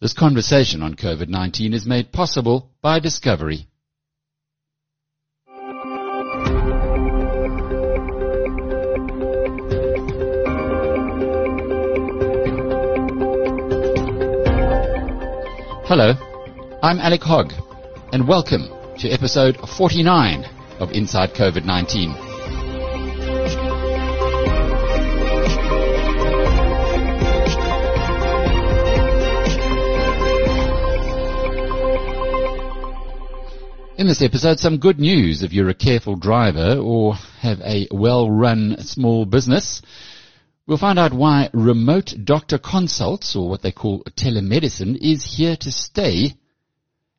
This conversation on COVID-19 is made possible by Discovery. Hello, I'm Alec Hogg, and welcome to episode 49 of Inside COVID-19. This episode, some good news if you're a careful driver or have a well-run small business. We'll find out why remote doctor consults, or what they call telemedicine, is here to stay.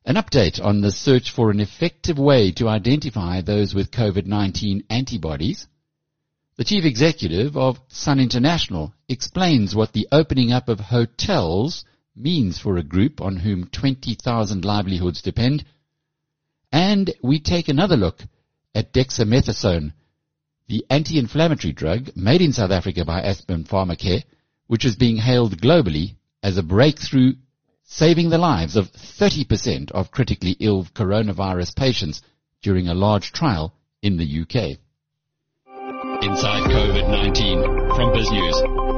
An update on the search for an effective way to identify those with COVID-19 antibodies. The chief executive of Sun International explains what the opening up of hotels means for a group on whom 20,000 livelihoods depend – and we take another look at dexamethasone, the anti-inflammatory drug made in South Africa by Aspen Pharmacare, which is being hailed globally as a breakthrough saving the lives of 30% of critically ill coronavirus patients during a large trial in the UK. Inside COVID-19 from BizNews.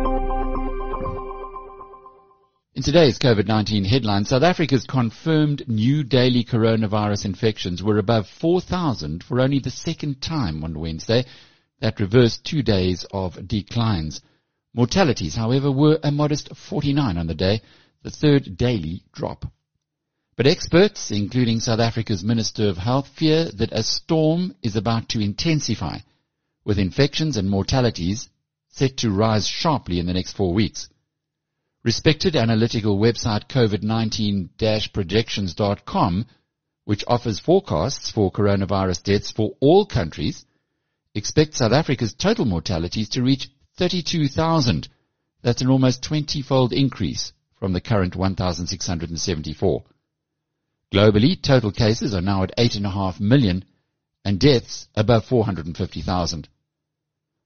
In today's COVID-19 headline, South Africa's confirmed new daily coronavirus infections were above 4,000 for only the second time on Wednesday. That reversed two days of declines. Mortalities, however, were a modest 49 on the day, the third daily drop. But experts, including South Africa's Minister of Health, fear that a storm is about to intensify, with infections and mortalities set to rise sharply in the next four weeks. Respected analytical website COVID-19-projections.com, which offers forecasts for coronavirus deaths for all countries, expects South Africa's total mortalities to reach 32,000. That's an almost 20-fold increase from the current 1,674. Globally, total cases are now at 8.5 million and deaths above 450,000.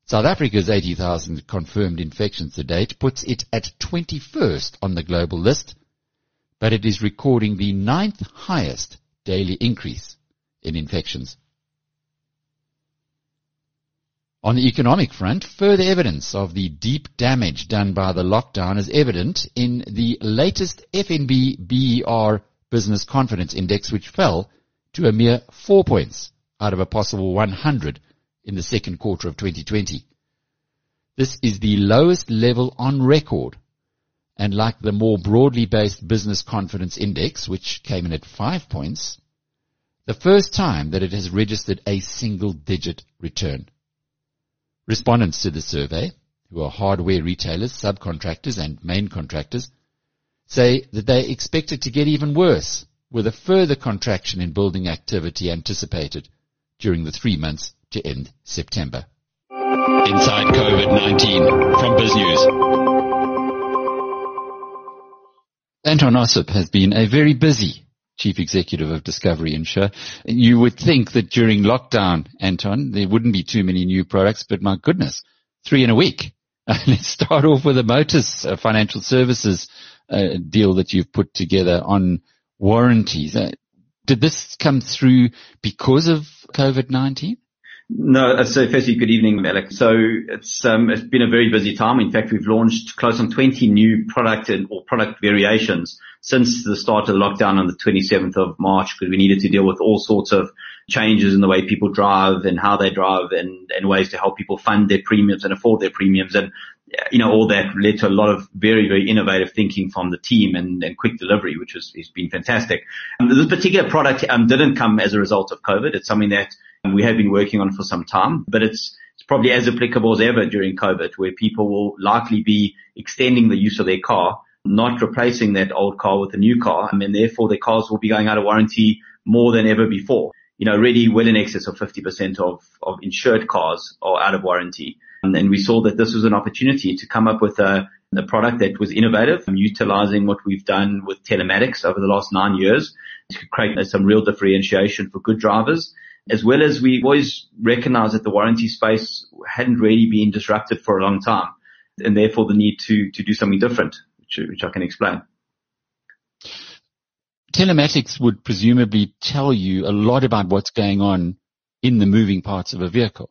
South Africa's 80,000 confirmed infections to date puts it at 21st on the global list, but it is recording the ninth highest daily increase in infections. On the economic front, further evidence of the deep damage done by the lockdown is evident in the latest FNB BER Business Confidence Index, which fell to a mere four points out of a possible 100 in the second quarter of 2020. This is the lowest level on record. And like the more broadly based business confidence index, which came in at five points, the first time that it has registered a single digit return. Respondents to the survey, who are hardware retailers, subcontractors and main contractors, say that they expect it to get even worse with a further contraction in building activity anticipated during the three months to end September. Inside COVID-19 from BizNews. Anton Ossip has been a very busy chief executive of Discovery Insure. You would think that during lockdown, Anton, there wouldn't be too many new products, but my goodness, three in a week. Let's start off with the Motus uh, Financial Services uh, deal that you've put together on warranties. Uh, did this come through because of COVID-19? No, so firstly, good evening, Malik. So it's um, it's been a very busy time. In fact, we've launched close on 20 new product and, or product variations since the start of the lockdown on the 27th of March because we needed to deal with all sorts of changes in the way people drive and how they drive and, and ways to help people fund their premiums and afford their premiums. And you know, all that led to a lot of very, very innovative thinking from the team and, and quick delivery, which has, been fantastic. This particular product um, didn't come as a result of COVID. It's something that we have been working on for some time, but it's, it's probably as applicable as ever during COVID, where people will likely be extending the use of their car, not replacing that old car with a new car, and therefore their cars will be going out of warranty more than ever before. You know, really well in excess of 50% of, of insured cars are out of warranty. And we saw that this was an opportunity to come up with a, a product that was innovative, utilizing what we've done with telematics over the last nine years to create some real differentiation for good drivers, as well as we always recognized that the warranty space hadn't really been disrupted for a long time and therefore the need to, to do something different, which, which I can explain. telematics would presumably tell you a lot about what's going on in the moving parts of a vehicle.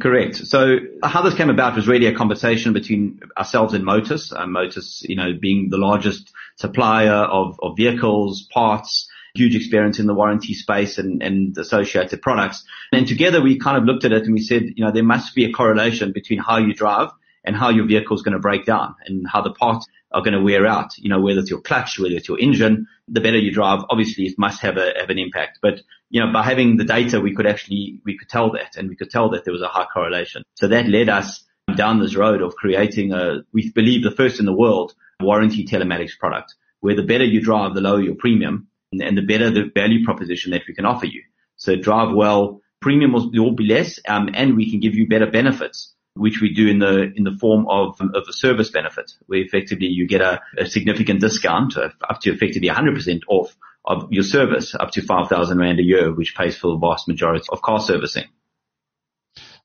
Correct. So how this came about was really a conversation between ourselves and Motus. Uh, Motus, you know, being the largest supplier of, of vehicles, parts, huge experience in the warranty space and, and associated products. And together we kind of looked at it and we said, you know, there must be a correlation between how you drive and how your vehicle is going to break down and how the parts are going to wear out. You know, whether it's your clutch, whether it's your engine, the better you drive, obviously it must have a, have an impact. But, you know, by having the data, we could actually, we could tell that and we could tell that there was a high correlation. So that led us down this road of creating a, we believe the first in the world warranty telematics product where the better you drive, the lower your premium and the better the value proposition that we can offer you. So drive well, premium will, will be less, um, and we can give you better benefits which we do in the in the form of of a service benefit, where effectively you get a, a significant discount up to effectively 100% off of your service, up to 5,000 rand a year, which pays for the vast majority of car servicing.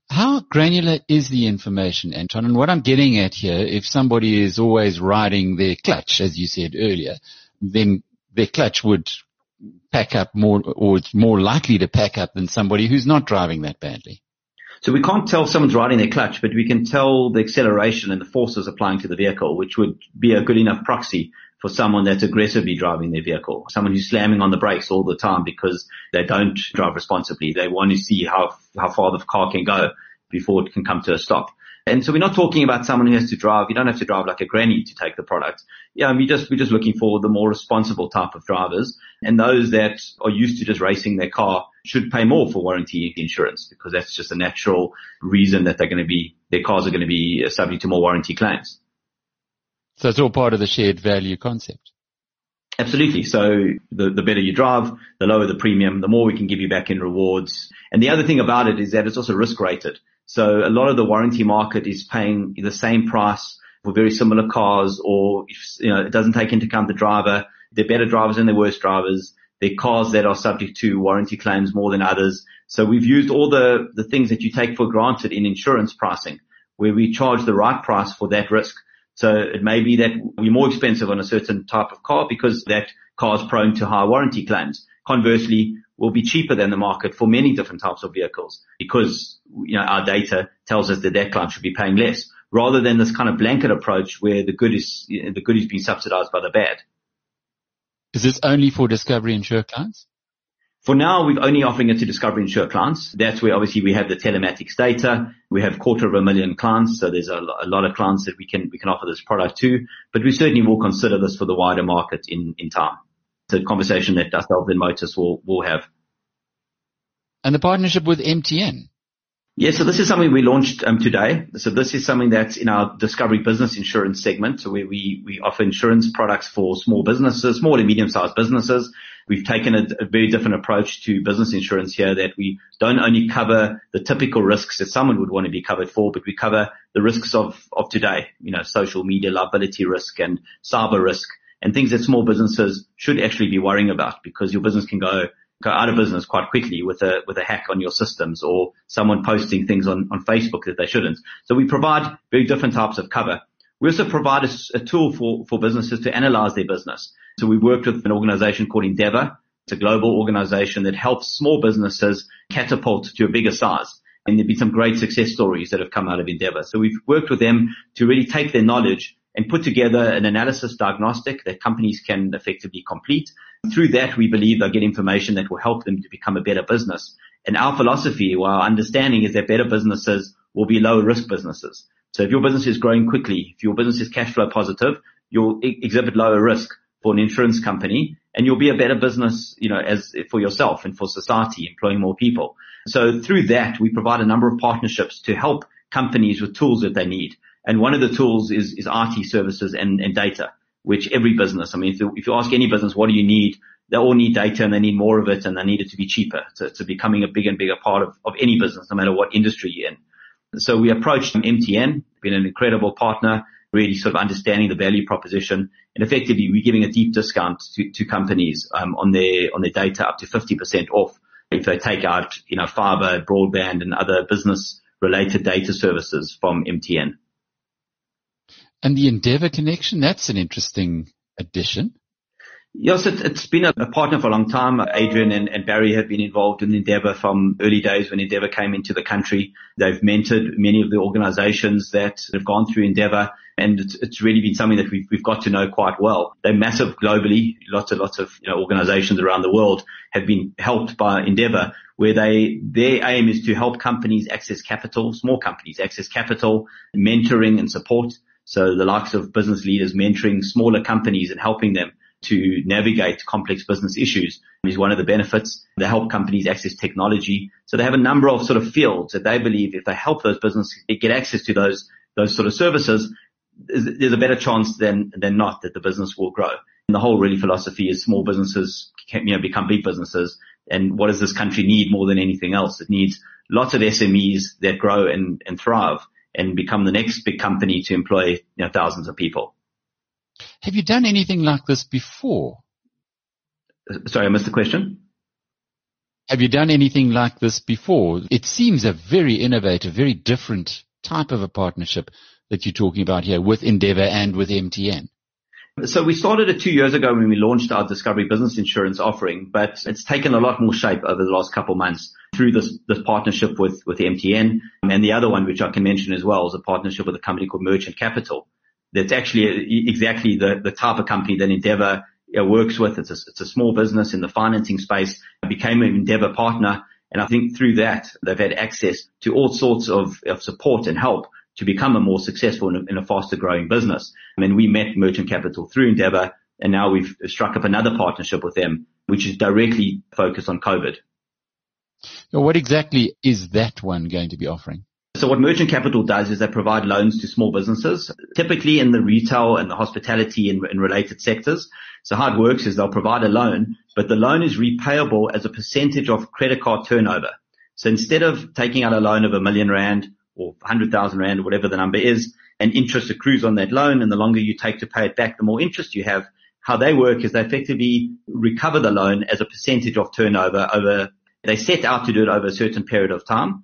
How granular is the information, Anton? And what I'm getting at here, if somebody is always riding their clutch, as you said earlier, then their clutch would pack up more, or it's more likely to pack up than somebody who's not driving that badly. So we can't tell someone's riding their clutch, but we can tell the acceleration and the forces applying to the vehicle, which would be a good enough proxy for someone that's aggressively driving their vehicle, someone who's slamming on the brakes all the time because they don't drive responsibly. They want to see how, how far the car can go before it can come to a stop. And so we're not talking about someone who has to drive. You don't have to drive like a granny to take the product. Yeah, we just, we're just looking for the more responsible type of drivers and those that are used to just racing their car should pay more for warranty insurance because that's just a natural reason that they're going to be, their cars are going to be uh, subject to more warranty claims. So it's all part of the shared value concept. Absolutely. So the, the better you drive, the lower the premium, the more we can give you back in rewards. And the other thing about it is that it's also risk rated. So a lot of the warranty market is paying the same price for very similar cars or if, you know, it doesn't take into account the driver. They're better drivers and than the worst drivers. They're cars that are subject to warranty claims more than others. So we've used all the, the things that you take for granted in insurance pricing where we charge the right price for that risk. So it may be that we're more expensive on a certain type of car because that car is prone to high warranty claims. Conversely, will be cheaper than the market for many different types of vehicles because, you know, our data tells us that that client should be paying less rather than this kind of blanket approach where the good is, the good is being subsidized by the bad. Is this only for Discovery Insure clients? For now, we're only offering it to Discovery Insure clients. That's where obviously we have the telematics data. We have quarter of a million clients. So there's a, a lot of clients that we can, we can offer this product to, but we certainly will consider this for the wider market in, in time a conversation that ourselves and Motus will, will have. And the partnership with MTN. Yeah, so this is something we launched um, today. So this is something that's in our Discovery Business Insurance segment, so where we, we offer insurance products for small businesses, small and medium-sized businesses. We've taken a, a, very different approach to business insurance here that we don't only cover the typical risks that someone would want to be covered for, but we cover the risks of, of today, you know, social media liability risk and cyber risk and things that small businesses should actually be worrying about because your business can go go out of business quite quickly with a with a hack on your systems or someone posting things on, on Facebook that they shouldn't. So we provide very different types of cover. We also provide a, a tool for, for businesses to analyze their business. So we worked with an organization called Endeavor. It's a global organization that helps small businesses catapult to a bigger size. And there've been some great success stories that have come out of Endeavor. So we've worked with them to really take their knowledge and put together an analysis diagnostic that companies can effectively complete. Through that, we believe they'll get information that will help them to become a better business. And our philosophy or our understanding is that better businesses will be lower risk businesses. So if your business is growing quickly, if your business is cash flow positive, you'll exhibit lower risk for an insurance company and you'll be a better business, you know, as for yourself and for society, employing more people. So through that, we provide a number of partnerships to help companies with tools that they need. And one of the tools is, is IT services and, and data, which every business, I mean, if you, if you ask any business, what do you need? They all need data and they need more of it and they need it to be cheaper. So it's becoming a bigger and bigger part of, of any business, no matter what industry you're in. So we approached MTN, been an incredible partner, really sort of understanding the value proposition and effectively we're giving a deep discount to, to companies um, on their on their data up to 50% off if they take out, you know, fiber, broadband and other business related data services from MTN. And the Endeavor connection, that's an interesting addition. Yes, it, has been a, partner for a long time. Adrian and, Barry have been involved in Endeavour from early days when Endeavour came into the country. They've mentored many of the organizations that have gone through Endeavour and it's, it's really been something that we've, we've, got to know quite well. They're massive globally. Lots and lots of you know, organizations around the world have been helped by Endeavour where they, their aim is to help companies access capital, small companies access capital, mentoring and support. So the likes of business leaders mentoring smaller companies and helping them to navigate complex business issues is one of the benefits. They help companies access technology. So they have a number of sort of fields that they believe if they help those businesses get access to those, those sort of services, there's a better chance than, than not that the business will grow. And the whole really philosophy is small businesses can, you know, become big businesses. And what does this country need more than anything else? It needs lots of SMEs that grow and, and thrive and become the next big company to employ, you know, thousands of people. Have you done anything like this before? Uh, sorry, I missed the question. Have you done anything like this before? It seems a very innovative, very different type of a partnership that you're talking about here with Endeavour and with MTN. So we started it two years ago when we launched our Discovery Business Insurance offering, but it's taken a lot more shape over the last couple of months through this, this partnership with, with MTN. And the other one, which I can mention as well, is a partnership with a company called Merchant Capital that's actually exactly the, the type of company that Endeavour uh, works with. It's a, it's a small business in the financing space. I became an Endeavour partner. And I think through that, they've had access to all sorts of, of support and help to become a more successful and a, a faster growing business. I mean, we met Merchant Capital through Endeavour and now we've struck up another partnership with them, which is directly focused on COVID. Now, what exactly is that one going to be offering? So what Merchant Capital does is they provide loans to small businesses, typically in the retail and the hospitality and, and, related sectors. So how it works is they'll provide a loan, but the loan is repayable as a percentage of credit card turnover. So instead of taking out a loan of a million rand or 100,000 rand or whatever the number is, and interest accrues on that loan, and the longer you take to pay it back, the more interest you have. How they work is they effectively recover the loan as a percentage of turnover over, they set out to do it over a certain period of time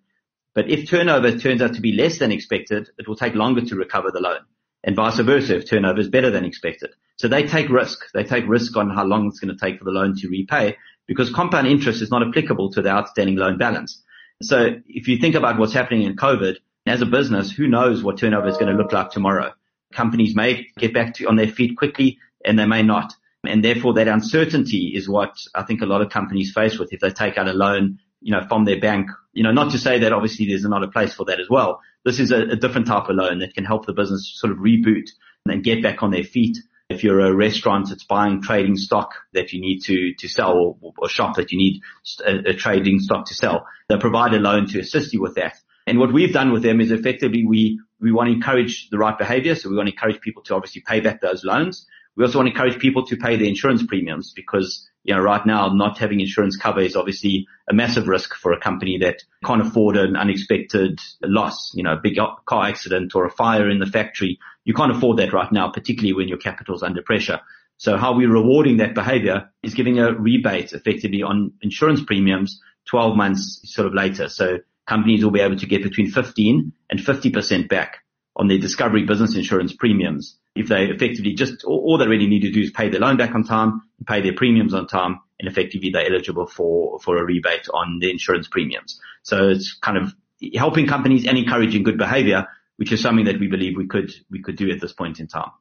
but if turnover turns out to be less than expected, it will take longer to recover the loan and vice versa if turnover is better than expected. So they take risk. They take risk on how long it's going to take for the loan to repay because compound interest is not applicable to the outstanding loan balance. So if you think about what's happening in COVID, as a business, who knows what turnover is going to look like tomorrow? Companies may get back to on their feet quickly and they may not. And therefore that uncertainty is what I think a lot of companies face with if they take out a loan you know, from their bank. You know, not to say that obviously there's not a place for that as well. This is a, a different type of loan that can help the business sort of reboot and get back on their feet. If you're a restaurant that's buying trading stock that you need to, to sell or, or shop that you need a, a trading stock to sell, they provide a loan to assist you with that. And what we've done with them is effectively we, we want to encourage the right behavior. So we want to encourage people to obviously pay back those loans. We also want to encourage people to pay the insurance premiums because you know, right now not having insurance cover is obviously a massive risk for a company that can't afford an unexpected loss, you know, a big car accident or a fire in the factory. You can't afford that right now, particularly when your capital's under pressure. So how we're rewarding that behavior is giving a rebate effectively on insurance premiums 12 months sort of later. So companies will be able to get between 15 and 50% back on their discovery business insurance premiums if they effectively just, all they really need to do is pay their loan back on time, pay their premiums on time, and effectively they're eligible for, for a rebate on the insurance premiums. So it's kind of helping companies and encouraging good behavior, which is something that we believe we could, we could do at this point in time.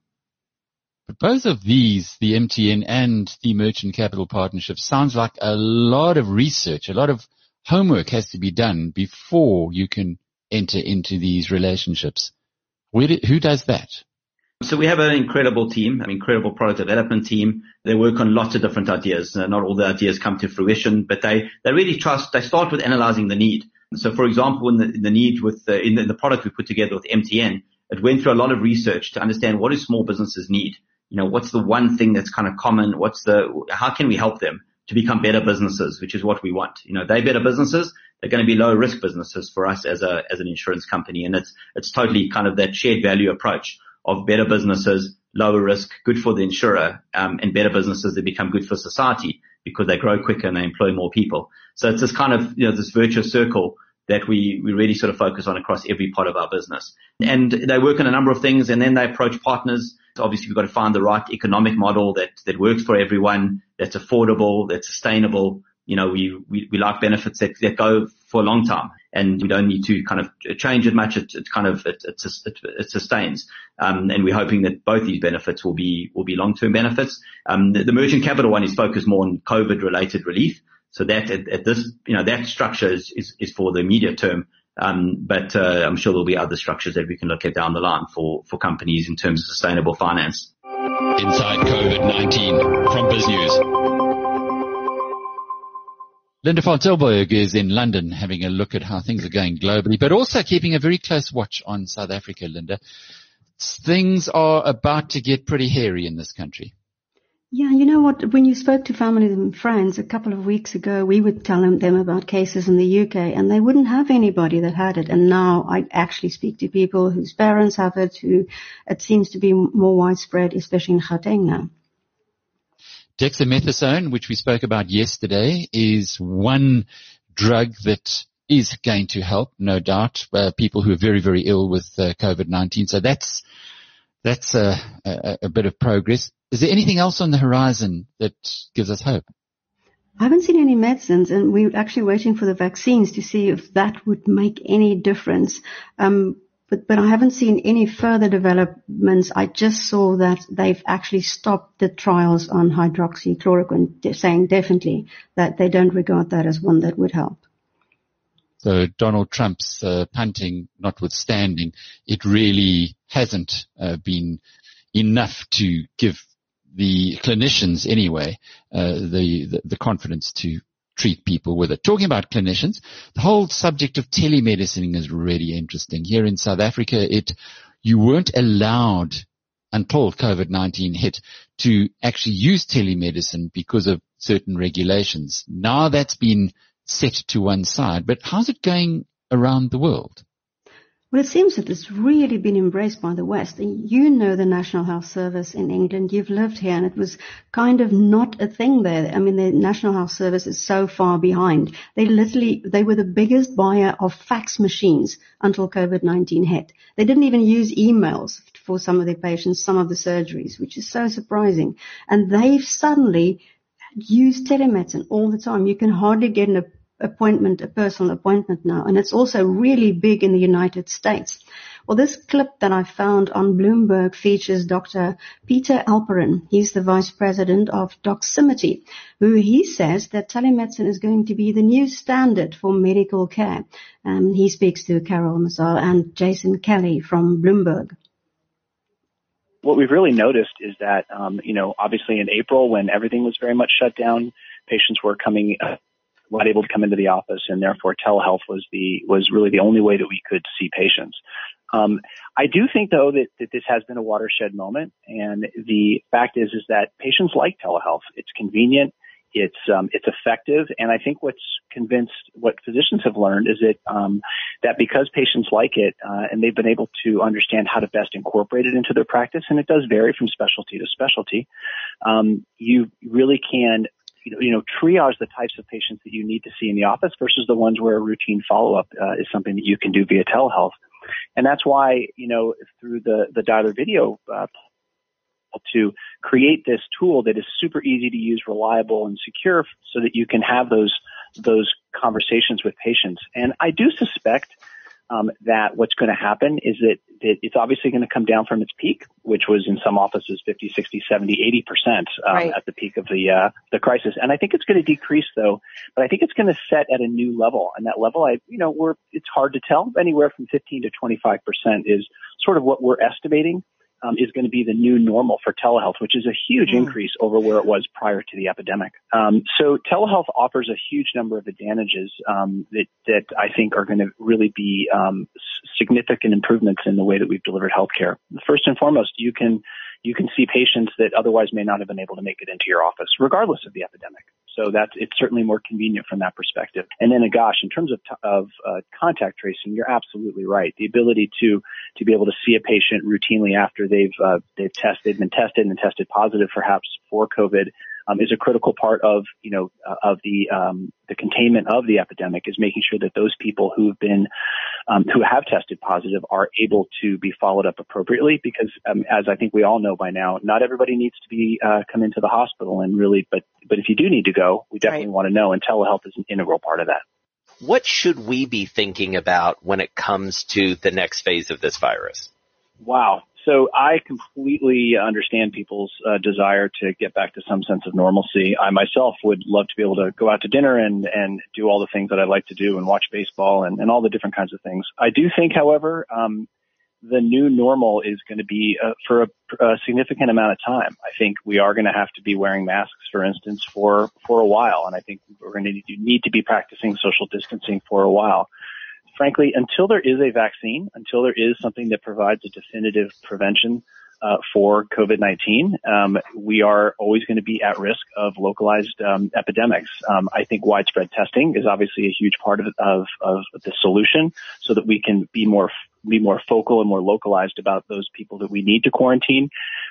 But both of these, the MTN and the Merchant Capital Partnership, sounds like a lot of research, a lot of homework has to be done before you can enter into these relationships. Do, who does that? So we have an incredible team, an incredible product development team. They work on lots of different ideas. Uh, not all the ideas come to fruition, but they, they really trust, they start with analyzing the need. So for example, in the, in the need with the, in the, the product we put together with MTN, it went through a lot of research to understand what do small businesses need? You know, what's the one thing that's kind of common? What's the, how can we help them to become better businesses, which is what we want? You know, they're better businesses. They're going to be low risk businesses for us as a, as an insurance company. And it's, it's totally kind of that shared value approach of better businesses, lower risk, good for the insurer, um, and better businesses that become good for society because they grow quicker and they employ more people. So it's this kind of, you know, this virtuous circle that we, we really sort of focus on across every part of our business. And they work on a number of things and then they approach partners So Obviously, we've got to find the right economic model that, that works for everyone, that's affordable, that's sustainable. You know, we, we, we like benefits that, that go for a long time and we don't need to kind of change it much. It, it kind of, it, it, it, sustains. Um, and we're hoping that both these benefits will be, will be long-term benefits. Um, the, the merchant capital one is focused more on COVID related relief. So that at, at this, you know, that structure is, is, is for the immediate term. Um, but uh, I'm sure there'll be other structures that we can look at down the line for, for companies in terms of sustainable finance. Inside COVID-19 from BizNews. Linda van Tilburg is in London having a look at how things are going globally, but also keeping a very close watch on South Africa, Linda. Things are about to get pretty hairy in this country. Yeah, you know what? When you spoke to family and friends a couple of weeks ago, we would tell them about cases in the UK and they wouldn't have anybody that had it. And now I actually speak to people whose parents have it, who it seems to be more widespread, especially in Gauteng now. Dexamethasone, which we spoke about yesterday, is one drug that is going to help, no doubt, uh, people who are very, very ill with uh, COVID-19. So that's, that's a, a, a bit of progress. Is there anything else on the horizon that gives us hope? I haven't seen any medicines, and we're actually waiting for the vaccines to see if that would make any difference. Um, but, but I haven't seen any further developments. I just saw that they've actually stopped the trials on hydroxychloroquine, saying definitely that they don't regard that as one that would help. So Donald Trump's uh, punting notwithstanding, it really hasn't uh, been enough to give the clinicians anyway, uh, the, the, the confidence to treat people with it. Talking about clinicians, the whole subject of telemedicine is really interesting. Here in South Africa, it, you weren't allowed until COVID-19 hit to actually use telemedicine because of certain regulations. Now that's been set to one side, but how's it going around the world? Well, it seems that it's really been embraced by the West. You know the National Health Service in England. You've lived here and it was kind of not a thing there. I mean, the National Health Service is so far behind. They literally, they were the biggest buyer of fax machines until COVID-19 hit. They didn't even use emails for some of their patients, some of the surgeries, which is so surprising. And they've suddenly used telemedicine all the time. You can hardly get an appointment, a personal appointment now, and it's also really big in the United States. Well, this clip that I found on Bloomberg features Dr. Peter Alperin. He's the vice president of Doximity, who he says that telemedicine is going to be the new standard for medical care. Um, he speaks to Carol Massar and Jason Kelly from Bloomberg what we've really noticed is that, um, you know, obviously in April when everything was very much shut down, patients were coming uh, not able to come into the office, and therefore telehealth was the was really the only way that we could see patients. Um, I do think though that, that this has been a watershed moment, and the fact is is that patients like telehealth. It's convenient, it's um, it's effective, and I think what's convinced what physicians have learned is that um, that because patients like it uh, and they've been able to understand how to best incorporate it into their practice, and it does vary from specialty to specialty, um, you really can you know, you know, triage the types of patients that you need to see in the office versus the ones where a routine follow-up uh, is something that you can do via telehealth. And that's why, you know, through the, the dialer video, uh, to create this tool that is super easy to use, reliable and secure so that you can have those, those conversations with patients. And I do suspect um, that what's going to happen is that, that it's obviously going to come down from its peak, which was in some offices 50, 60, 70, 80 percent um, right. at the peak of the uh, the crisis. And I think it's going to decrease though, but I think it's going to set at a new level. And that level, I you know, we're it's hard to tell. Anywhere from 15 to 25 percent is sort of what we're estimating um, is going to be the new normal for telehealth, which is a huge mm. increase over where it was prior to the epidemic. Um, so telehealth offers a huge number of advantages um, that that I think are going to really be um, significant improvements in the way that we've delivered healthcare. First and foremost, you can you can see patients that otherwise may not have been able to make it into your office, regardless of the epidemic. So that's it's certainly more convenient from that perspective. And then, gosh, in terms of of uh, contact tracing, you're absolutely right. The ability to to be able to see a patient routinely after they've uh, they've tested, been tested, and tested positive, perhaps for COVID, um, is a critical part of, you know, uh, of the, um, the containment of the epidemic is making sure that those people who've been, um, who have tested positive are able to be followed up appropriately because, um, as I think we all know by now, not everybody needs to be, uh, come into the hospital and really, but, but if you do need to go, we definitely right. want to know and telehealth is an integral part of that. What should we be thinking about when it comes to the next phase of this virus? Wow. So I completely understand people's uh, desire to get back to some sense of normalcy. I myself would love to be able to go out to dinner and, and do all the things that I like to do and watch baseball and, and all the different kinds of things. I do think, however, um, the new normal is going to be uh, for a, a, significant amount of time. I think we are going to have to be wearing masks, for instance, for for a while, and I think we're going to need to be practicing social distancing for a while frankly, until there is a vaccine, until there is something that provides a definitive prevention uh, for COVID-19, um, we are always going to be at risk of localized um, epidemics. Um, I think widespread testing is obviously a huge part of, of, of the solution, so that we can be more be more focal and more localized about those people that we need to quarantine.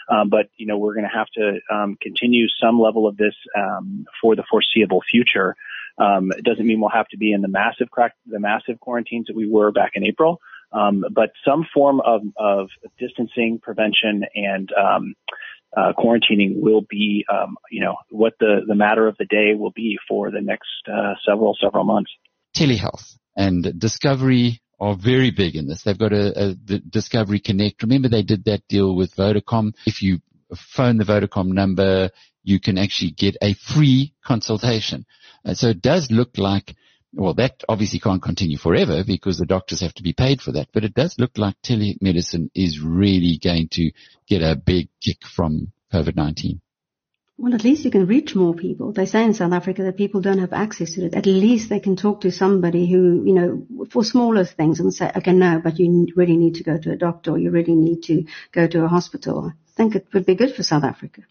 Um, but you know, we're going to have to um, continue some level of this um, for the foreseeable future. Um, it doesn't mean we'll have to be in the massive crack, the massive quarantines that we were back in April. Um, but some form of, of distancing, prevention, and um, uh, quarantining will be, um, you know, what the the matter of the day will be for the next uh, several several months. Telehealth and Discovery are very big in this. They've got a, a Discovery Connect. Remember they did that deal with Vodacom. If you phone the Vodacom number, you can actually get a free consultation. And so it does look like, well, that obviously can't continue forever because the doctors have to be paid for that, but it does look like telemedicine is really going to get a big kick from COVID-19. Well, at least you can reach more people. They say in South Africa that people don't have access to it. At least they can talk to somebody who, you know, for smaller things and say, okay, no, but you really need to go to a doctor or you really need to go to a hospital. I think it would be good for South Africa.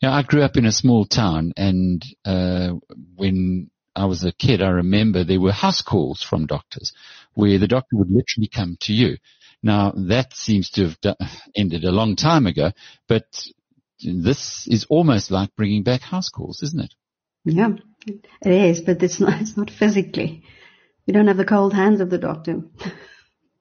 Yeah, I grew up in a small town and, uh, when I was a kid, I remember there were house calls from doctors where the doctor would literally come to you. Now that seems to have ended a long time ago, but this is almost like bringing back house calls, isn't it? Yeah, it is, but it's not, it's not physically. You don't have the cold hands of the doctor.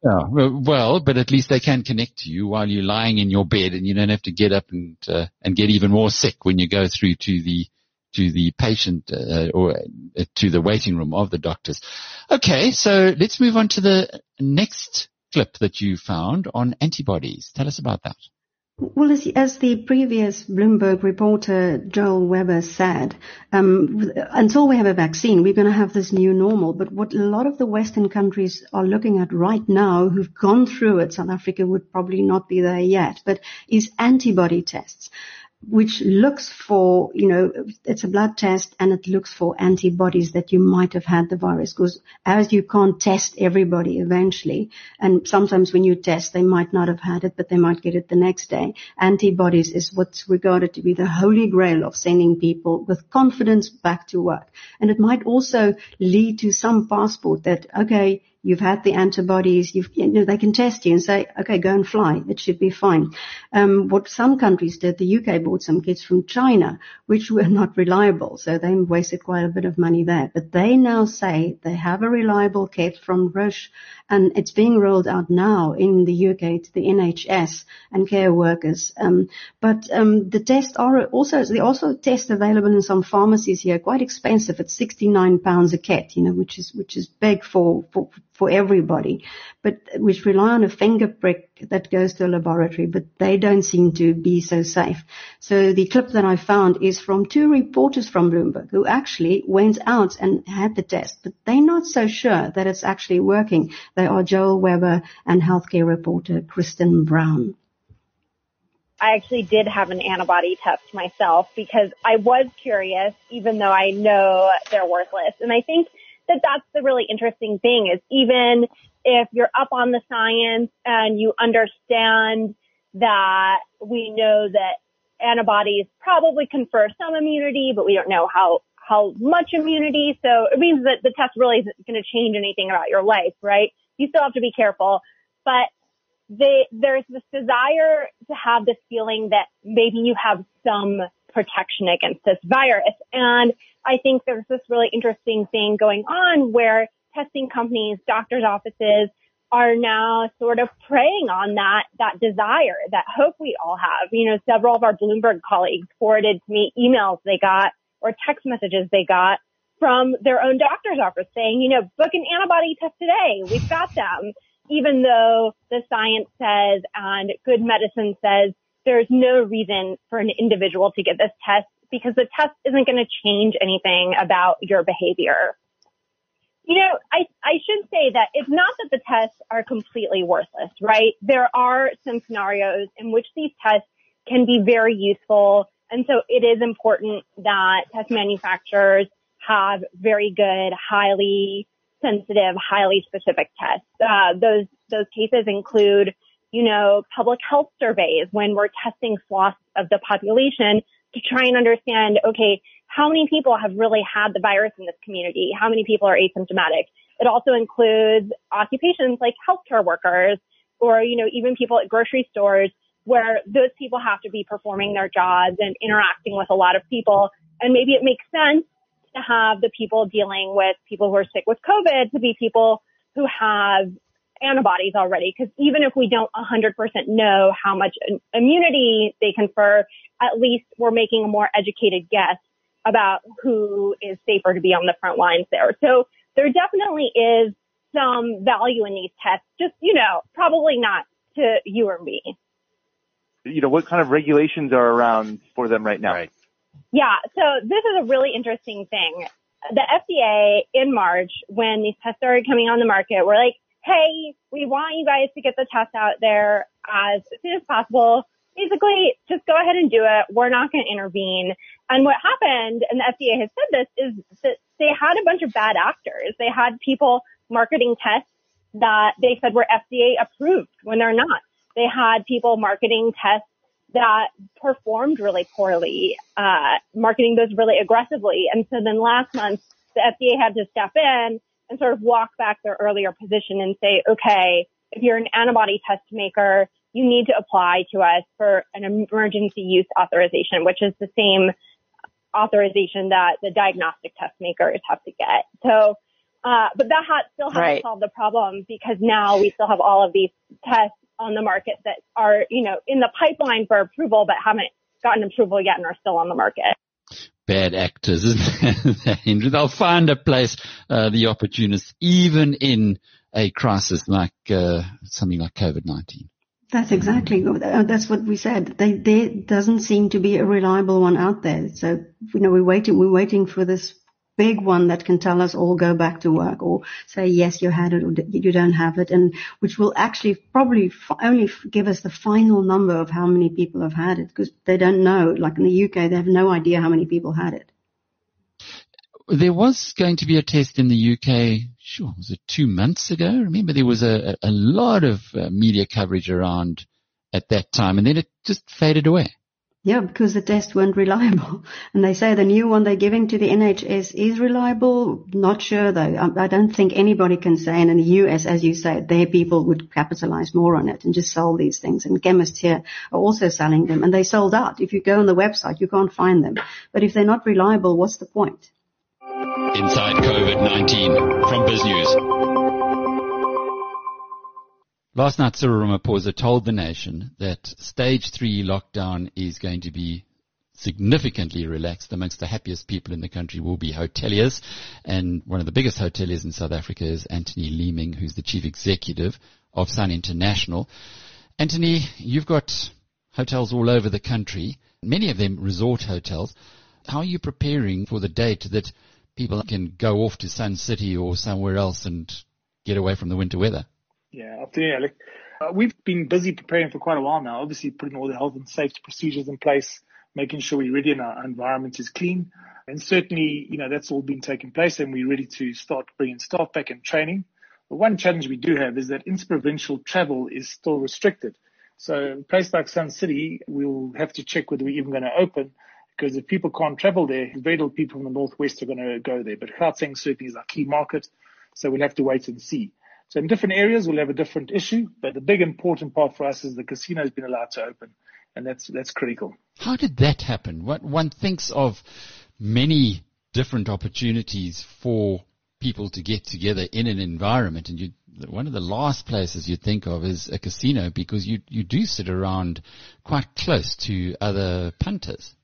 Yeah, well, but at least they can connect to you while you're lying in your bed, and you don't have to get up and uh, and get even more sick when you go through to the to the patient uh, or uh, to the waiting room of the doctors. Okay, so let's move on to the next clip that you found on antibodies. Tell us about that. Well, as, as, the previous Bloomberg reporter Joel Weber said, um, until we have a vaccine, we're going to have this new normal. But what a lot of the Western countries are looking at right now, who've gone through it, South Africa would probably not be there yet, but is antibody tests which looks for, you know, it's a blood test and it looks for antibodies that you might have had the virus because as you can't test everybody eventually and sometimes when you test they might not have had it but they might get it the next day. Antibodies is what's regarded to be the holy grail of sending people with confidence back to work. And it might also lead to some passport that, okay, You've had the antibodies. You know, they can test you and say, okay, go and fly. It should be fine. Um, what some countries did, the UK bought some kits from China, which were not reliable. So they wasted quite a bit of money there. But they now say they have a reliable kit from Roche and it's being rolled out now in the UK to the NHS and care workers. Um, but um, the tests are also, they also tests available in some pharmacies here, quite expensive. It's 69 pounds a kit, you know, which is, which is big for, for, for everybody, but which rely on a finger prick that goes to a laboratory, but they don't seem to be so safe. So the clip that I found is from two reporters from Bloomberg who actually went out and had the test, but they're not so sure that it's actually working. They are Joel Weber and healthcare reporter Kristen Brown. I actually did have an antibody test myself because I was curious, even though I know they're worthless. And I think that that's the really interesting thing is even if you're up on the science and you understand that we know that antibodies probably confer some immunity, but we don't know how, how much immunity. So it means that the test really isn't going to change anything about your life, right? You still have to be careful, but they, there's this desire to have this feeling that maybe you have some protection against this virus. And I think there's this really interesting thing going on where testing companies, doctors' offices are now sort of preying on that, that desire, that hope we all have. You know, several of our Bloomberg colleagues forwarded to me emails they got or text messages they got from their own doctor's office saying, you know, book an antibody test today. We've got them. Even though the science says and good medicine says there's no reason for an individual to get this test because the test isn't going to change anything about your behavior. You know, I, I should say that it's not that the tests are completely worthless, right? There are some scenarios in which these tests can be very useful. And so it is important that test manufacturers have very good, highly sensitive, highly specific tests. Uh, those, those cases include, you know, public health surveys when we're testing swaths of the population to try and understand, okay, how many people have really had the virus in this community? How many people are asymptomatic? It also includes occupations like healthcare workers or, you know, even people at grocery stores where those people have to be performing their jobs and interacting with a lot of people. And maybe it makes sense to have the people dealing with people who are sick with COVID to be people who have antibodies already. Because even if we don't 100% know how much immunity they confer, at least we're making a more educated guess about who is safer to be on the front lines there. So there definitely is some value in these tests, just, you know, probably not to you or me. You know, what kind of regulations are around for them right now? Right. Yeah. So this is a really interesting thing. The FDA in March, when these tests started coming on the market, were like, Hey, we want you guys to get the test out there as soon as possible basically just go ahead and do it. We're not going to intervene. And what happened, and the FDA has said this, is that they had a bunch of bad actors. They had people marketing tests that they said were FDA approved when they're not. They had people marketing tests that performed really poorly, uh, marketing those really aggressively. And so then last month, the FDA had to step in and sort of walk back their earlier position and say, okay, if you're an antibody test maker, you need to apply to us for an emergency use authorization, which is the same authorization that the diagnostic test makers have to get. So, uh, but that ha- still hasn't right. solved the problem because now we still have all of these tests on the market that are, you know, in the pipeline for approval, but haven't gotten approval yet and are still on the market. Bad actors, isn't it, They'll find a place, uh, the opportunists, even in a crisis like uh, something like COVID-19. That's exactly, uh, that's what we said. They, there doesn't seem to be a reliable one out there. So, you know, we're waiting, we're waiting for this big one that can tell us all go back to work or say, yes, you had it or you don't have it. And which will actually probably only give us the final number of how many people have had it because they don't know. Like in the UK, they have no idea how many people had it. There was going to be a test in the UK sure, was it two months ago? Remember there was a, a lot of uh, media coverage around at that time and then it just faded away. Yeah, because the tests weren't reliable. And they say the new one they're giving to the NHS is reliable. Not sure though. I, don't think anybody can say. And in the US, as you say, their people would capitalize more on it and just sell these things. And chemists here are also selling them and they sold out. If you go on the website, you can't find them. But if they're not reliable, what's the point? Inside COVID-19 from BizNews. Last night, Cyril Ramaphosa told the nation that stage three lockdown is going to be significantly relaxed. Amongst the happiest people in the country will be hoteliers. And one of the biggest hoteliers in South Africa is Anthony Leeming, who's the chief executive of Sun International. Anthony, you've got hotels all over the country, many of them resort hotels. How are you preparing for the date that people can go off to Sun City or somewhere else and get away from the winter weather? Yeah, afternoon, Alec. Uh, we've been busy preparing for quite a while now, obviously putting all the health and safety procedures in place, making sure we're ready and our environment is clean. And certainly, you know, that's all been taking place and we're ready to start bringing staff back and training. The one challenge we do have is that interprovincial travel is still restricted. So a place like Sun City, we'll have to check whether we're even going to open because if people can't travel there, very little people from the northwest are going to go there. But Gauteng certainly is our key market, so we'll have to wait and see. So in different areas, we'll have a different issue, but the big important part for us is the casino has been allowed to open. and that's that's critical. How did that happen? What one thinks of many different opportunities for people to get together in an environment, and you, one of the last places you think of is a casino because you you do sit around quite close to other punters.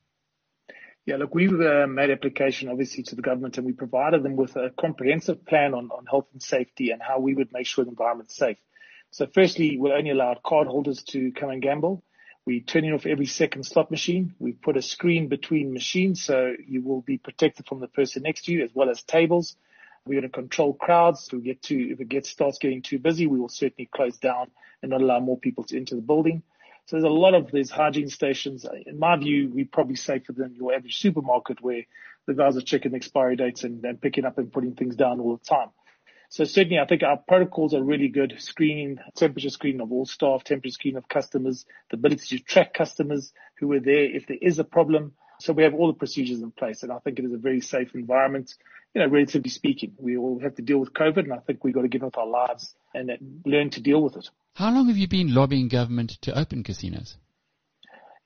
Yeah, look, we've uh, made application obviously to the government and we provided them with a comprehensive plan on, on health and safety and how we would make sure the environment's safe. So firstly, we'll only allowed card holders to come and gamble. We turn off every second slot machine. We've put a screen between machines so you will be protected from the person next to you as well as tables. We're going to control crowds. We get too, if it gets starts getting too busy, we will certainly close down and not allow more people to enter the building. So there's a lot of these hygiene stations. In my view, we're probably safer than your average supermarket where the guys are checking expiry dates and, and picking up and putting things down all the time. So certainly I think our protocols are really good. Screening, temperature screening of all staff, temperature screening of customers, the ability to track customers who are there if there is a problem. So we have all the procedures in place and I think it is a very safe environment. You know, relatively speaking, we all have to deal with COVID and I think we've got to give up our lives and learn to deal with it. How long have you been lobbying government to open casinos?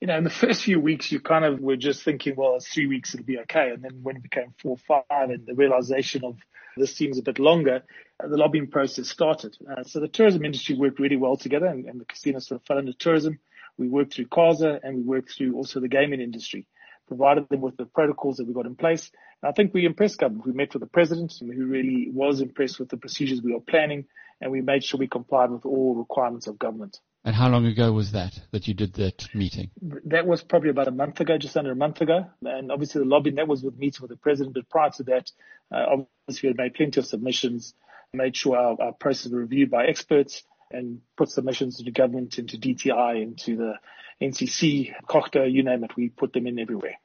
You know, in the first few weeks, you kind of were just thinking, well, it's three weeks, it'll be okay. And then when it became four, five, and the realization of this seems a bit longer, the lobbying process started. Uh, so the tourism industry worked really well together, and, and the casinos sort of fell into tourism. We worked through CASA, and we worked through also the gaming industry, provided them with the protocols that we got in place. And I think we impressed government. We met with the president, who really was impressed with the procedures we were planning and we made sure we complied with all requirements of government. And how long ago was that that you did that meeting? That was probably about a month ago, just under a month ago. And obviously the lobbying, that was with meeting with the president. But prior to that, uh, obviously we had made plenty of submissions, made sure our, our process was reviewed by experts and put submissions into government, into DTI, into the NCC, COGTA, you name it. We put them in everywhere.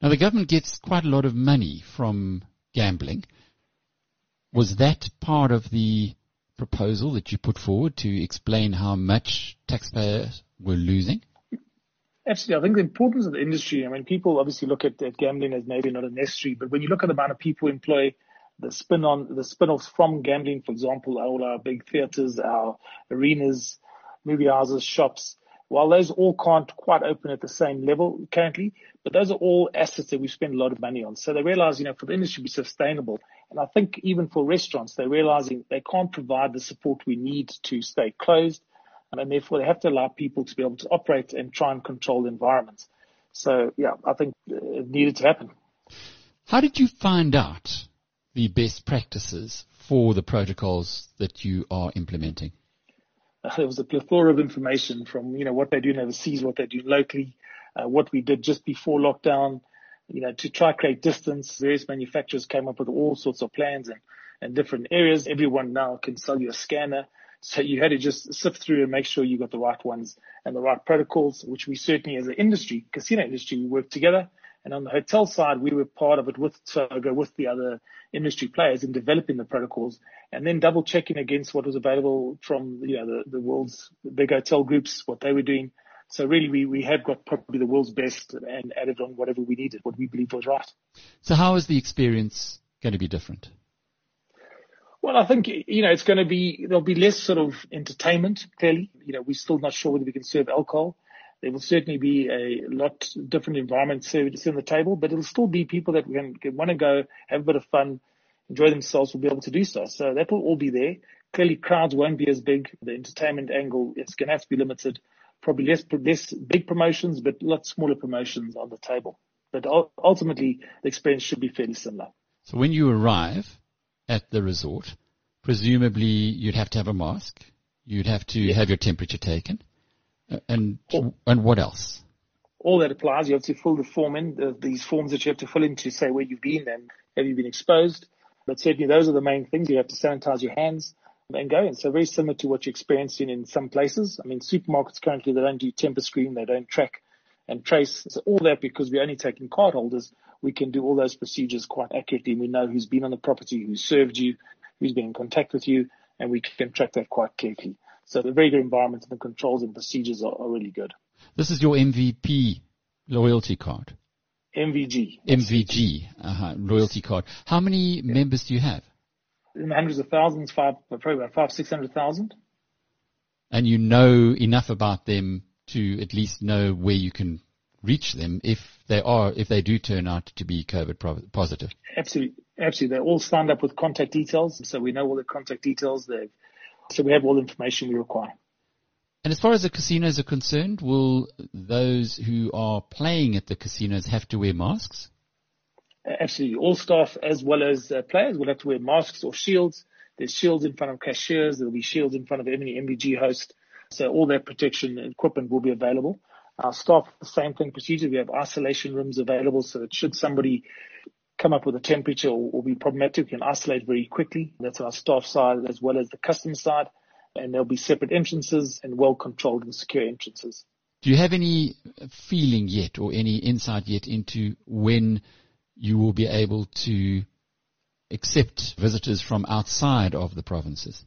Now the government gets quite a lot of money from gambling. Was that part of the proposal that you put forward to explain how much taxpayers were losing? Absolutely. I think the importance of the industry, I mean, people obviously look at, at gambling as maybe not a necessary, but when you look at the amount of people employ, the spin on, the spin-offs from gambling, for example, all our big theaters, our arenas, movie houses, shops, while those all can't quite open at the same level currently, but those are all assets that we spend a lot of money on. So they realize, you know, for the industry to be sustainable, and I think even for restaurants, they're realizing they can't provide the support we need to stay closed. And therefore they have to allow people to be able to operate and try and control the environment. So yeah, I think uh, it needed to happen. How did you find out the best practices for the protocols that you are implementing? There was a plethora of information from, you know, what they do overseas, what they do locally, uh, what we did just before lockdown, you know, to try to create distance. Various manufacturers came up with all sorts of plans and, and different areas. Everyone now can sell you a scanner. So you had to just sift through and make sure you got the right ones and the right protocols, which we certainly as an industry, casino industry, we worked together. And on the hotel side, we were part of it with Togo, with the other industry players in developing the protocols and then double checking against what was available from, you know, the, the world's big hotel groups, what they were doing. So really we, we have got probably the world's best and added on whatever we needed, what we believe was right. So how is the experience going to be different? Well, I think, you know, it's going to be, there'll be less sort of entertainment, clearly. You know, we're still not sure whether we can serve alcohol. There will certainly be a lot different environment services on the table, but it'll still be people that can, can want to go have a bit of fun, enjoy themselves will be able to do so. So that will all be there. Clearly crowds won't be as big. The entertainment angle, is going to have to be limited. Probably less, less big promotions, but a lot smaller promotions on the table. But ultimately the experience should be fairly similar. So when you arrive at the resort, presumably you'd have to have a mask. You'd have to yeah. have your temperature taken. And and what else? All that applies. You have to fill the form in, the, these forms that you have to fill in to say where you've been and have you been exposed. But certainly those are the main things. You have to sanitize your hands and go in. So very similar to what you're experiencing in some places. I mean, supermarkets currently, they don't do temper screen. They don't track and trace. So all that because we're only taking card holders, we can do all those procedures quite accurately. We know who's been on the property, who served you, who's been in contact with you, and we can track that quite carefully. So the very good environment and the controls and procedures are, are really good. This is your MVP loyalty card. MVG. MVG, uh-huh, loyalty card. How many yeah. members do you have? In the hundreds of thousands, five, probably about five, six hundred thousand. And you know enough about them to at least know where you can reach them if they are, if they do turn out to be COVID positive? Absolutely. Absolutely. They're all signed up with contact details. So we know all the contact details. They've, so we have all the information we require. And as far as the casinos are concerned, will those who are playing at the casinos have to wear masks? Absolutely. All staff as well as uh, players will have to wear masks or shields. There's shields in front of cashiers. There'll be shields in front of any MVG host. So all that protection equipment will be available. Our staff, the same thing procedure. We have isolation rooms available so that should somebody come up with a temperature or, or be problematic, we can isolate very quickly. That's our staff side as well as the customer side. And there'll be separate entrances and well controlled and secure entrances. Do you have any feeling yet or any insight yet into when you will be able to accept visitors from outside of the provinces?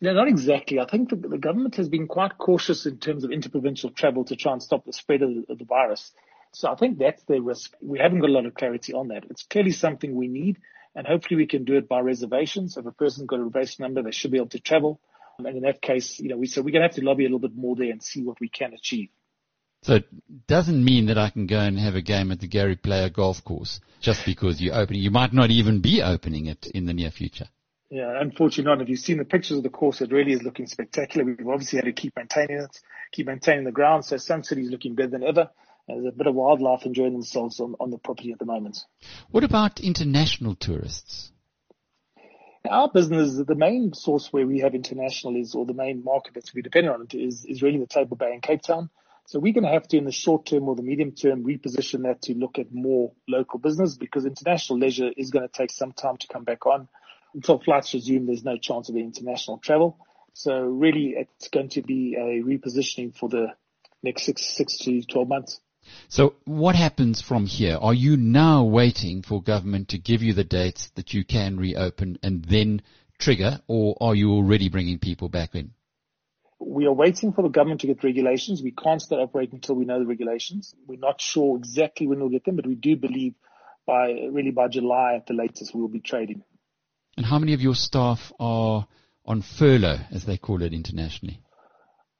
No, not exactly. I think the, the, government has been quite cautious in terms of interprovincial travel to try and stop the spread of the, of the virus. So I think that's the risk. We haven't got a lot of clarity on that. It's clearly something we need, and hopefully we can do it by reservation. So if a person's got a reservation number, they should be able to travel. And in that case, you know, we so we're going to have to lobby a little bit more there and see what we can achieve. So it doesn't mean that I can go and have a game at the Gary Player golf course just because you're opening. You might not even be opening it in the near future. Yeah, unfortunately not. If you've seen the pictures of the course, it really is looking spectacular. We've obviously had to keep maintaining it, keep maintaining the ground. So Sun City is looking better than ever. There's a bit of wildlife enjoying themselves on, on the property at the moment. What about international tourists? Our business, the main source where we have international is, or the main market that's we depend on it is, is really the Table Bay in Cape Town. So we're going to have to, in the short term or the medium term, reposition that to look at more local business because international leisure is going to take some time to come back on. Until flights resume, there's no chance of international travel. So really, it's going to be a repositioning for the next six, six to 12 months. So what happens from here? Are you now waiting for government to give you the dates that you can reopen and then trigger, or are you already bringing people back in? We are waiting for the government to get regulations. We can't start operating until we know the regulations. We're not sure exactly when we'll get them, but we do believe by really by July at the latest we will be trading. And how many of your staff are on furlough, as they call it internationally?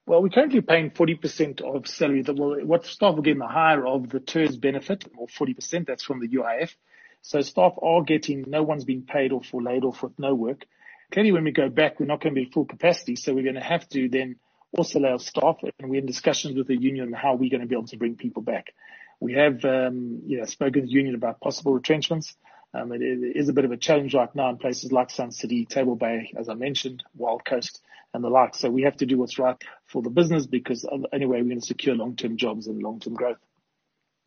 Well, we're currently paying 40% of salary. Well, what staff are getting the higher of the TERS benefit, or 40%, that's from the UIF. So staff are getting, no one's being paid off or laid off with no work. Clearly, when we go back, we're not going to be full capacity, so we're going to have to then also lay off staff, and we're in discussions with the union on how we're going to be able to bring people back. We have, um, you know, spoken to the union about possible retrenchments. Um, it, it is a bit of a challenge right now in places like Sun City, Table Bay, as I mentioned, Wild Coast, and the like. So we have to do what's right for the business because anyway, we're going to secure long-term jobs and long-term growth.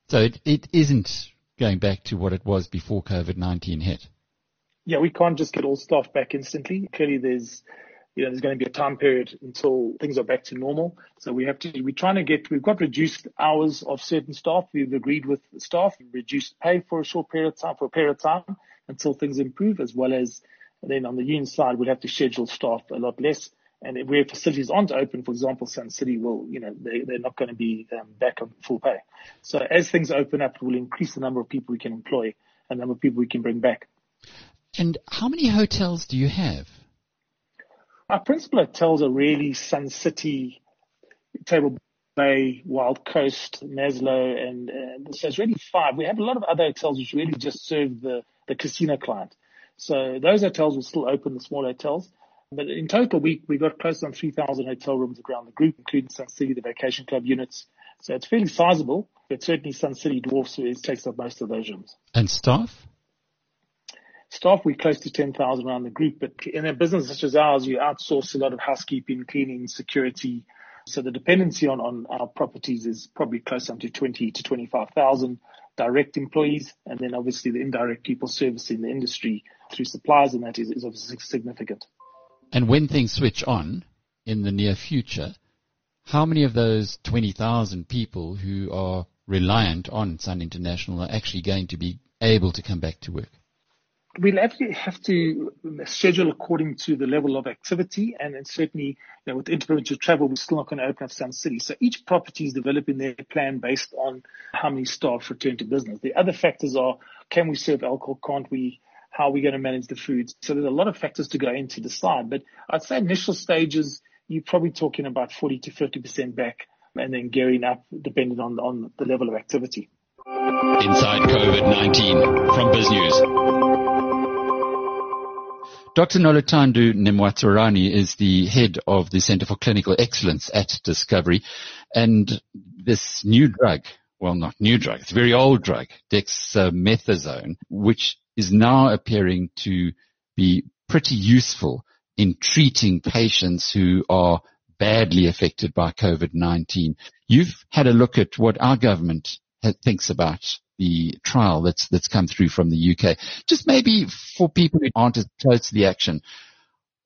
So it, it isn't going back to what it was before COVID-19 hit yeah, we can't just get all staff back instantly. Clearly, there's you know, there's going to be a time period until things are back to normal. So we have to, we're trying to get, we've got reduced hours of certain staff. We've agreed with the staff, reduced pay for a short period of time, for a period of time until things improve, as well as then on the union side, we'll have to schedule staff a lot less. And where facilities aren't open, for example, Sun City will, you know, they, they're not going to be um, back on full pay. So as things open up, we'll increase the number of people we can employ and the number of people we can bring back. And how many hotels do you have? Our principal hotels are really Sun City, Table Bay, Wild Coast, Maslow, and uh, so it's really five. We have a lot of other hotels which really just serve the, the casino client. So those hotels will still open, the small hotels. But in total, we, we got close on 3,000 hotel rooms around the group, including Sun City, the vacation club units. So it's fairly sizable, but certainly Sun City dwarfs it takes up most of those rooms. And staff? Staff, we're close to 10,000 around the group, but in a business such as ours, you outsource a lot of housekeeping, cleaning, security. So the dependency on, on our properties is probably close to 20 to 25,000 direct employees. And then obviously the indirect people servicing the industry through suppliers and that is, is obviously significant. And when things switch on in the near future, how many of those 20,000 people who are reliant on Sun International are actually going to be able to come back to work? We'll have to schedule according to the level of activity and then certainly you know, with interprovincial travel we're still not going to open up Sun City. So each property is developing their plan based on how many staff return to business. The other factors are can we serve alcohol, can't we, how are we going to manage the food. So there's a lot of factors to go into the decide. But I'd say initial stages you're probably talking about 40 to 50% back and then gearing up depending on, on the level of activity. Inside COVID-19 from BizNews. Dr. Noluthando Nematswerani is the head of the Center for Clinical Excellence at Discovery. And this new drug, well, not new drug, it's a very old drug, dexamethasone, which is now appearing to be pretty useful in treating patients who are badly affected by COVID-19. You've had a look at what our government thinks about the trial that's that's come through from the UK. Just maybe for people who aren't as close to the action,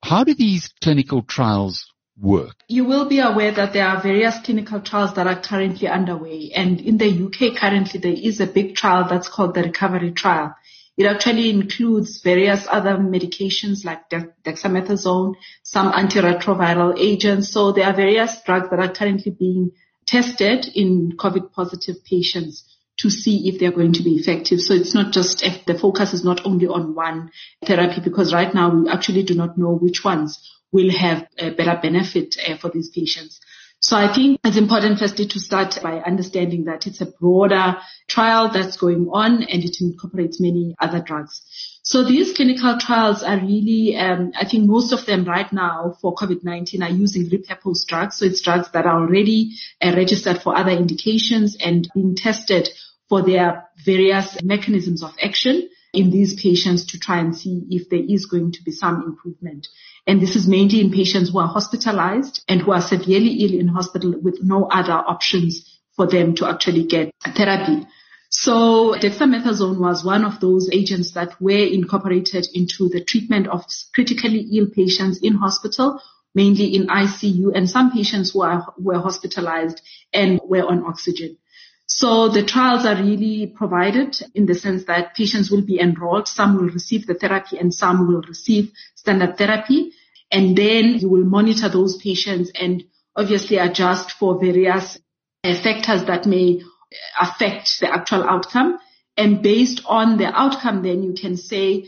how do these clinical trials work? You will be aware that there are various clinical trials that are currently underway, and in the UK currently there is a big trial that's called the Recovery Trial. It actually includes various other medications like dexamethasone, some antiretroviral agents. So there are various drugs that are currently being tested in COVID positive patients to see if they're going to be effective. So it's not just if the focus is not only on one therapy because right now we actually do not know which ones will have a better benefit uh, for these patients. So I think it's important firstly to start by understanding that it's a broader trial that's going on and it incorporates many other drugs. So these clinical trials are really, um, I think most of them right now for COVID-19 are using repurposed drugs. So it's drugs that are already uh, registered for other indications and being tested for their various mechanisms of action in these patients to try and see if there is going to be some improvement. And this is mainly in patients who are hospitalized and who are severely ill in hospital with no other options for them to actually get therapy. So dexamethasone was one of those agents that were incorporated into the treatment of critically ill patients in hospital, mainly in ICU and some patients who are, were hospitalized and were on oxygen. So the trials are really provided in the sense that patients will be enrolled. Some will receive the therapy and some will receive standard therapy. And then you will monitor those patients and obviously adjust for various factors that may affect the actual outcome. And based on the outcome, then you can say,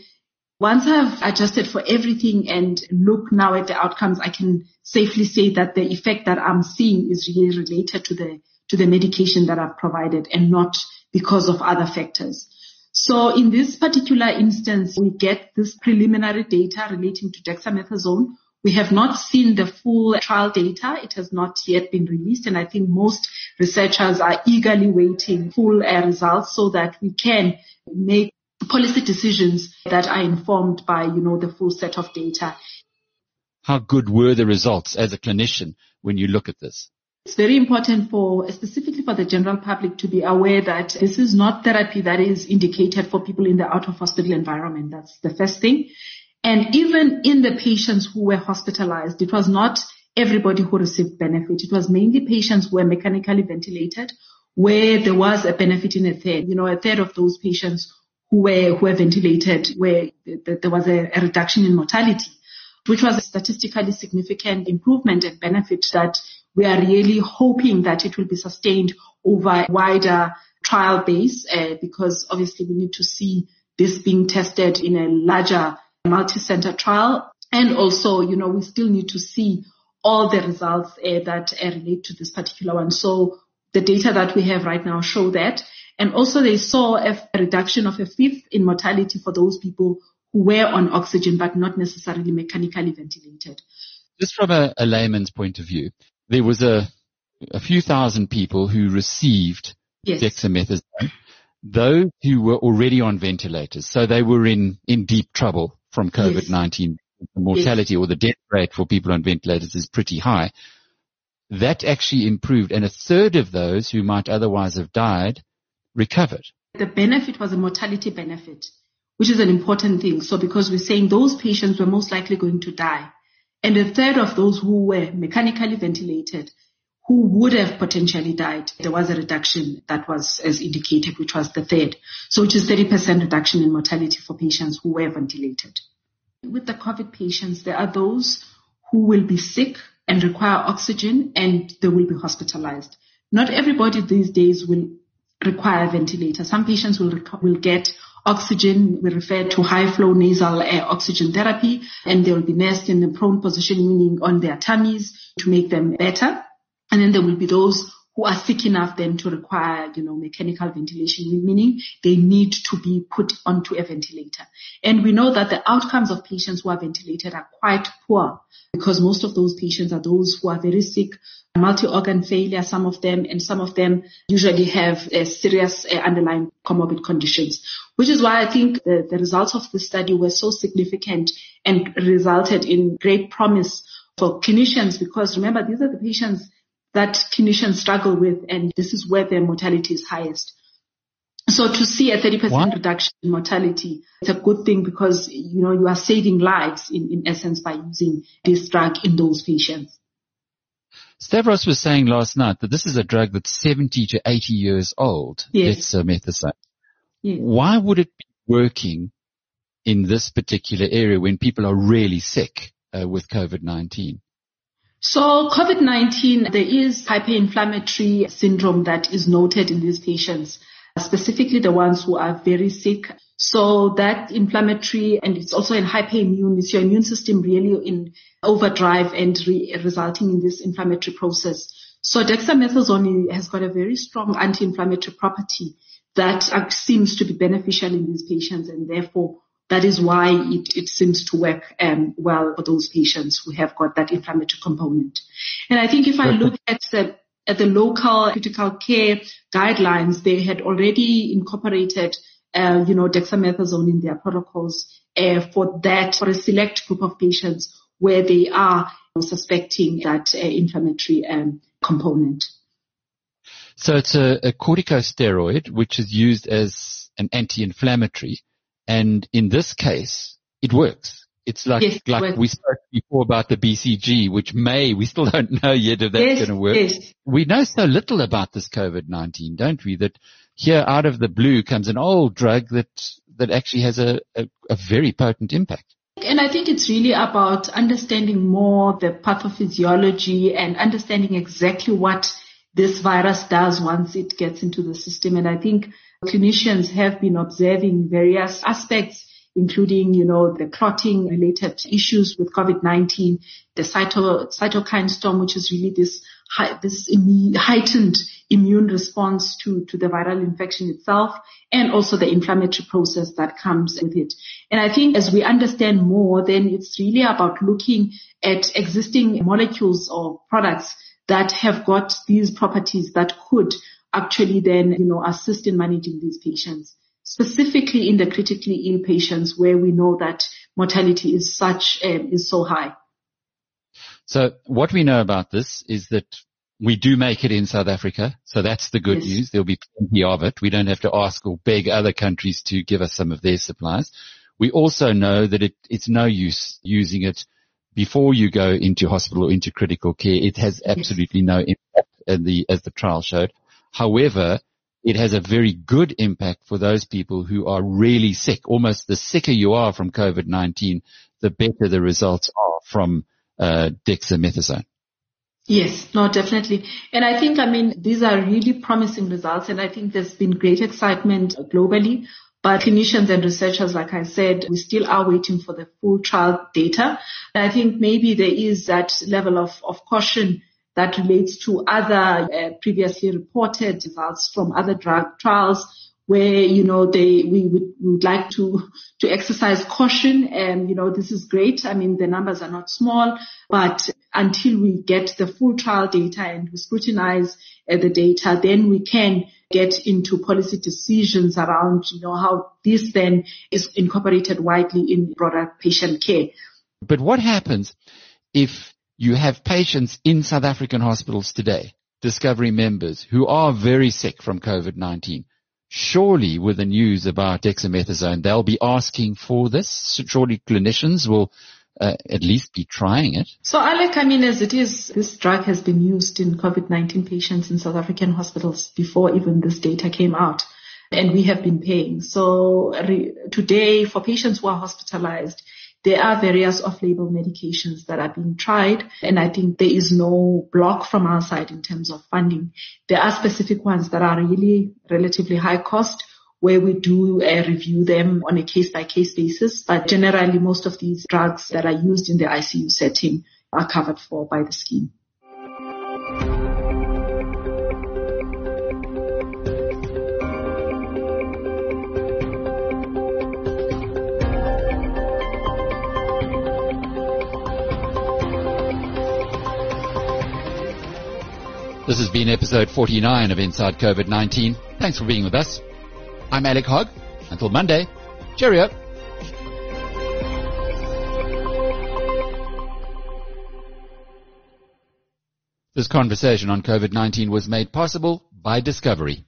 once I've adjusted for everything and look now at the outcomes, I can safely say that the effect that I'm seeing is really related to the to the medication that I've provided and not because of other factors. So in this particular instance, we get this preliminary data relating to dexamethasone. We have not seen the full trial data. It has not yet been released. And I think most researchers are eagerly waiting for full uh, results so that we can make policy decisions that are informed by, you know, the full set of data. How good were the results as a clinician when you look at this? It's very important for, specifically for the general public to be aware that this is not therapy that is indicated for people in the out of hospital environment. That's the first thing. And even in the patients who were hospitalized, it was not everybody who received benefit. It was mainly patients who were mechanically ventilated where there was a benefit in a third, you know, a third of those patients who were, who were ventilated where there was a, a reduction in mortality, which was a statistically significant improvement and benefit that we are really hoping that it will be sustained over a wider trial base uh, because obviously we need to see this being tested in a larger multi-center trial. And also, you know, we still need to see all the results uh, that uh, relate to this particular one. So the data that we have right now show that. And also they saw a reduction of a fifth in mortality for those people who were on oxygen but not necessarily mechanically ventilated. Just from a, a layman's point of view, there was a, a few thousand people who received yes. dexamethasone, those who were already on ventilators. So they were in, in deep trouble from COVID-19. Yes. The mortality yes. or the death rate for people on ventilators is pretty high. That actually improved and a third of those who might otherwise have died recovered. The benefit was a mortality benefit, which is an important thing. So because we're saying those patients were most likely going to die, and a third of those who were mechanically ventilated who would have potentially died, there was a reduction that was as indicated, which was the third. So which is 30% reduction in mortality for patients who were ventilated. With the COVID patients, there are those who will be sick and require oxygen and they will be hospitalized. Not everybody these days will require ventilator. Some patients will, will get oxygen. We refer to high flow nasal air oxygen therapy and they will be nursed in the prone position, meaning on their tummies to make them better. And then there will be those who are sick enough then to require, you know, mechanical ventilation, meaning they need to be put onto a ventilator. And we know that the outcomes of patients who are ventilated are quite poor because most of those patients are those who are very sick, multi-organ failure, some of them, and some of them usually have uh, serious uh, underlying comorbid conditions, which is why I think the, the results of this study were so significant and resulted in great promise for clinicians because remember, these are the patients that clinicians struggle with, and this is where their mortality is highest. So to see a 30% what? reduction in mortality, it's a good thing because, you know, you are saving lives in, in essence by using this drug in those patients. Stavros was saying last night that this is a drug that's 70 to 80 years old. Yes. Dexamethasone. Yes. Why would it be working in this particular area when people are really sick uh, with COVID-19? So COVID-19, there is hyperinflammatory syndrome that is noted in these patients, specifically the ones who are very sick. So that inflammatory and it's also in hyperimmune, it's your immune system really in overdrive and re- resulting in this inflammatory process. So dexamethasone has got a very strong anti-inflammatory property that seems to be beneficial in these patients and therefore that is why it, it seems to work um, well for those patients who have got that inflammatory component. And I think if I look at the at the local critical care guidelines, they had already incorporated, uh, you know, dexamethasone in their protocols uh, for that for a select group of patients where they are suspecting that uh, inflammatory um, component. So it's a, a corticosteroid which is used as an anti-inflammatory. And in this case, it works. It's like, yes, like works. we spoke before about the BCG, which may, we still don't know yet if that's yes, going to work. Yes. We know so little about this COVID-19, don't we? That here out of the blue comes an old drug that, that actually has a, a, a very potent impact. And I think it's really about understanding more the pathophysiology and understanding exactly what this virus does once it gets into the system. And I think clinicians have been observing various aspects including, you know, the clotting related issues with COVID-19, the cyto, cytokine storm, which is really this, this heightened immune response to, to the viral infection itself, and also the inflammatory process that comes with it. And I think as we understand more, then it's really about looking at existing molecules or products that have got these properties that could actually then, you know, assist in managing these patients, specifically in the critically ill patients where we know that mortality is such, um, is so high. So what we know about this is that we do make it in South Africa. So that's the good yes. news. There'll be plenty of it. We don't have to ask or beg other countries to give us some of their supplies. We also know that it, it's no use using it before you go into hospital or into critical care. It has absolutely yes. no impact the, as the trial showed. However, it has a very good impact for those people who are really sick. Almost the sicker you are from COVID-19, the better the results are from uh, dexamethasone. Yes, no, definitely. And I think, I mean, these are really promising results and I think there's been great excitement globally. But clinicians and researchers, like I said, we still are waiting for the full trial data. And I think maybe there is that level of, of caution that relates to other uh, previously reported results from other drug trials where, you know, they, we would, we would like to, to exercise caution. And, you know, this is great. I mean, the numbers are not small, but until we get the full trial data and we scrutinize uh, the data, then we can get into policy decisions around, you know, how this then is incorporated widely in broader patient care. But what happens if you have patients in South African hospitals today, Discovery members who are very sick from COVID-19. Surely with the news about dexamethasone, they'll be asking for this. Surely clinicians will uh, at least be trying it. So Alec, I mean, as it is, this drug has been used in COVID-19 patients in South African hospitals before even this data came out. And we have been paying. So re- today for patients who are hospitalized, there are various off-label medications that are being tried, and I think there is no block from our side in terms of funding. There are specific ones that are really relatively high cost where we do uh, review them on a case-by-case basis, but generally most of these drugs that are used in the ICU setting are covered for by the scheme. This has been episode 49 of Inside COVID-19. Thanks for being with us. I'm Alec Hogg. Until Monday, cheerio. This conversation on COVID-19 was made possible by Discovery.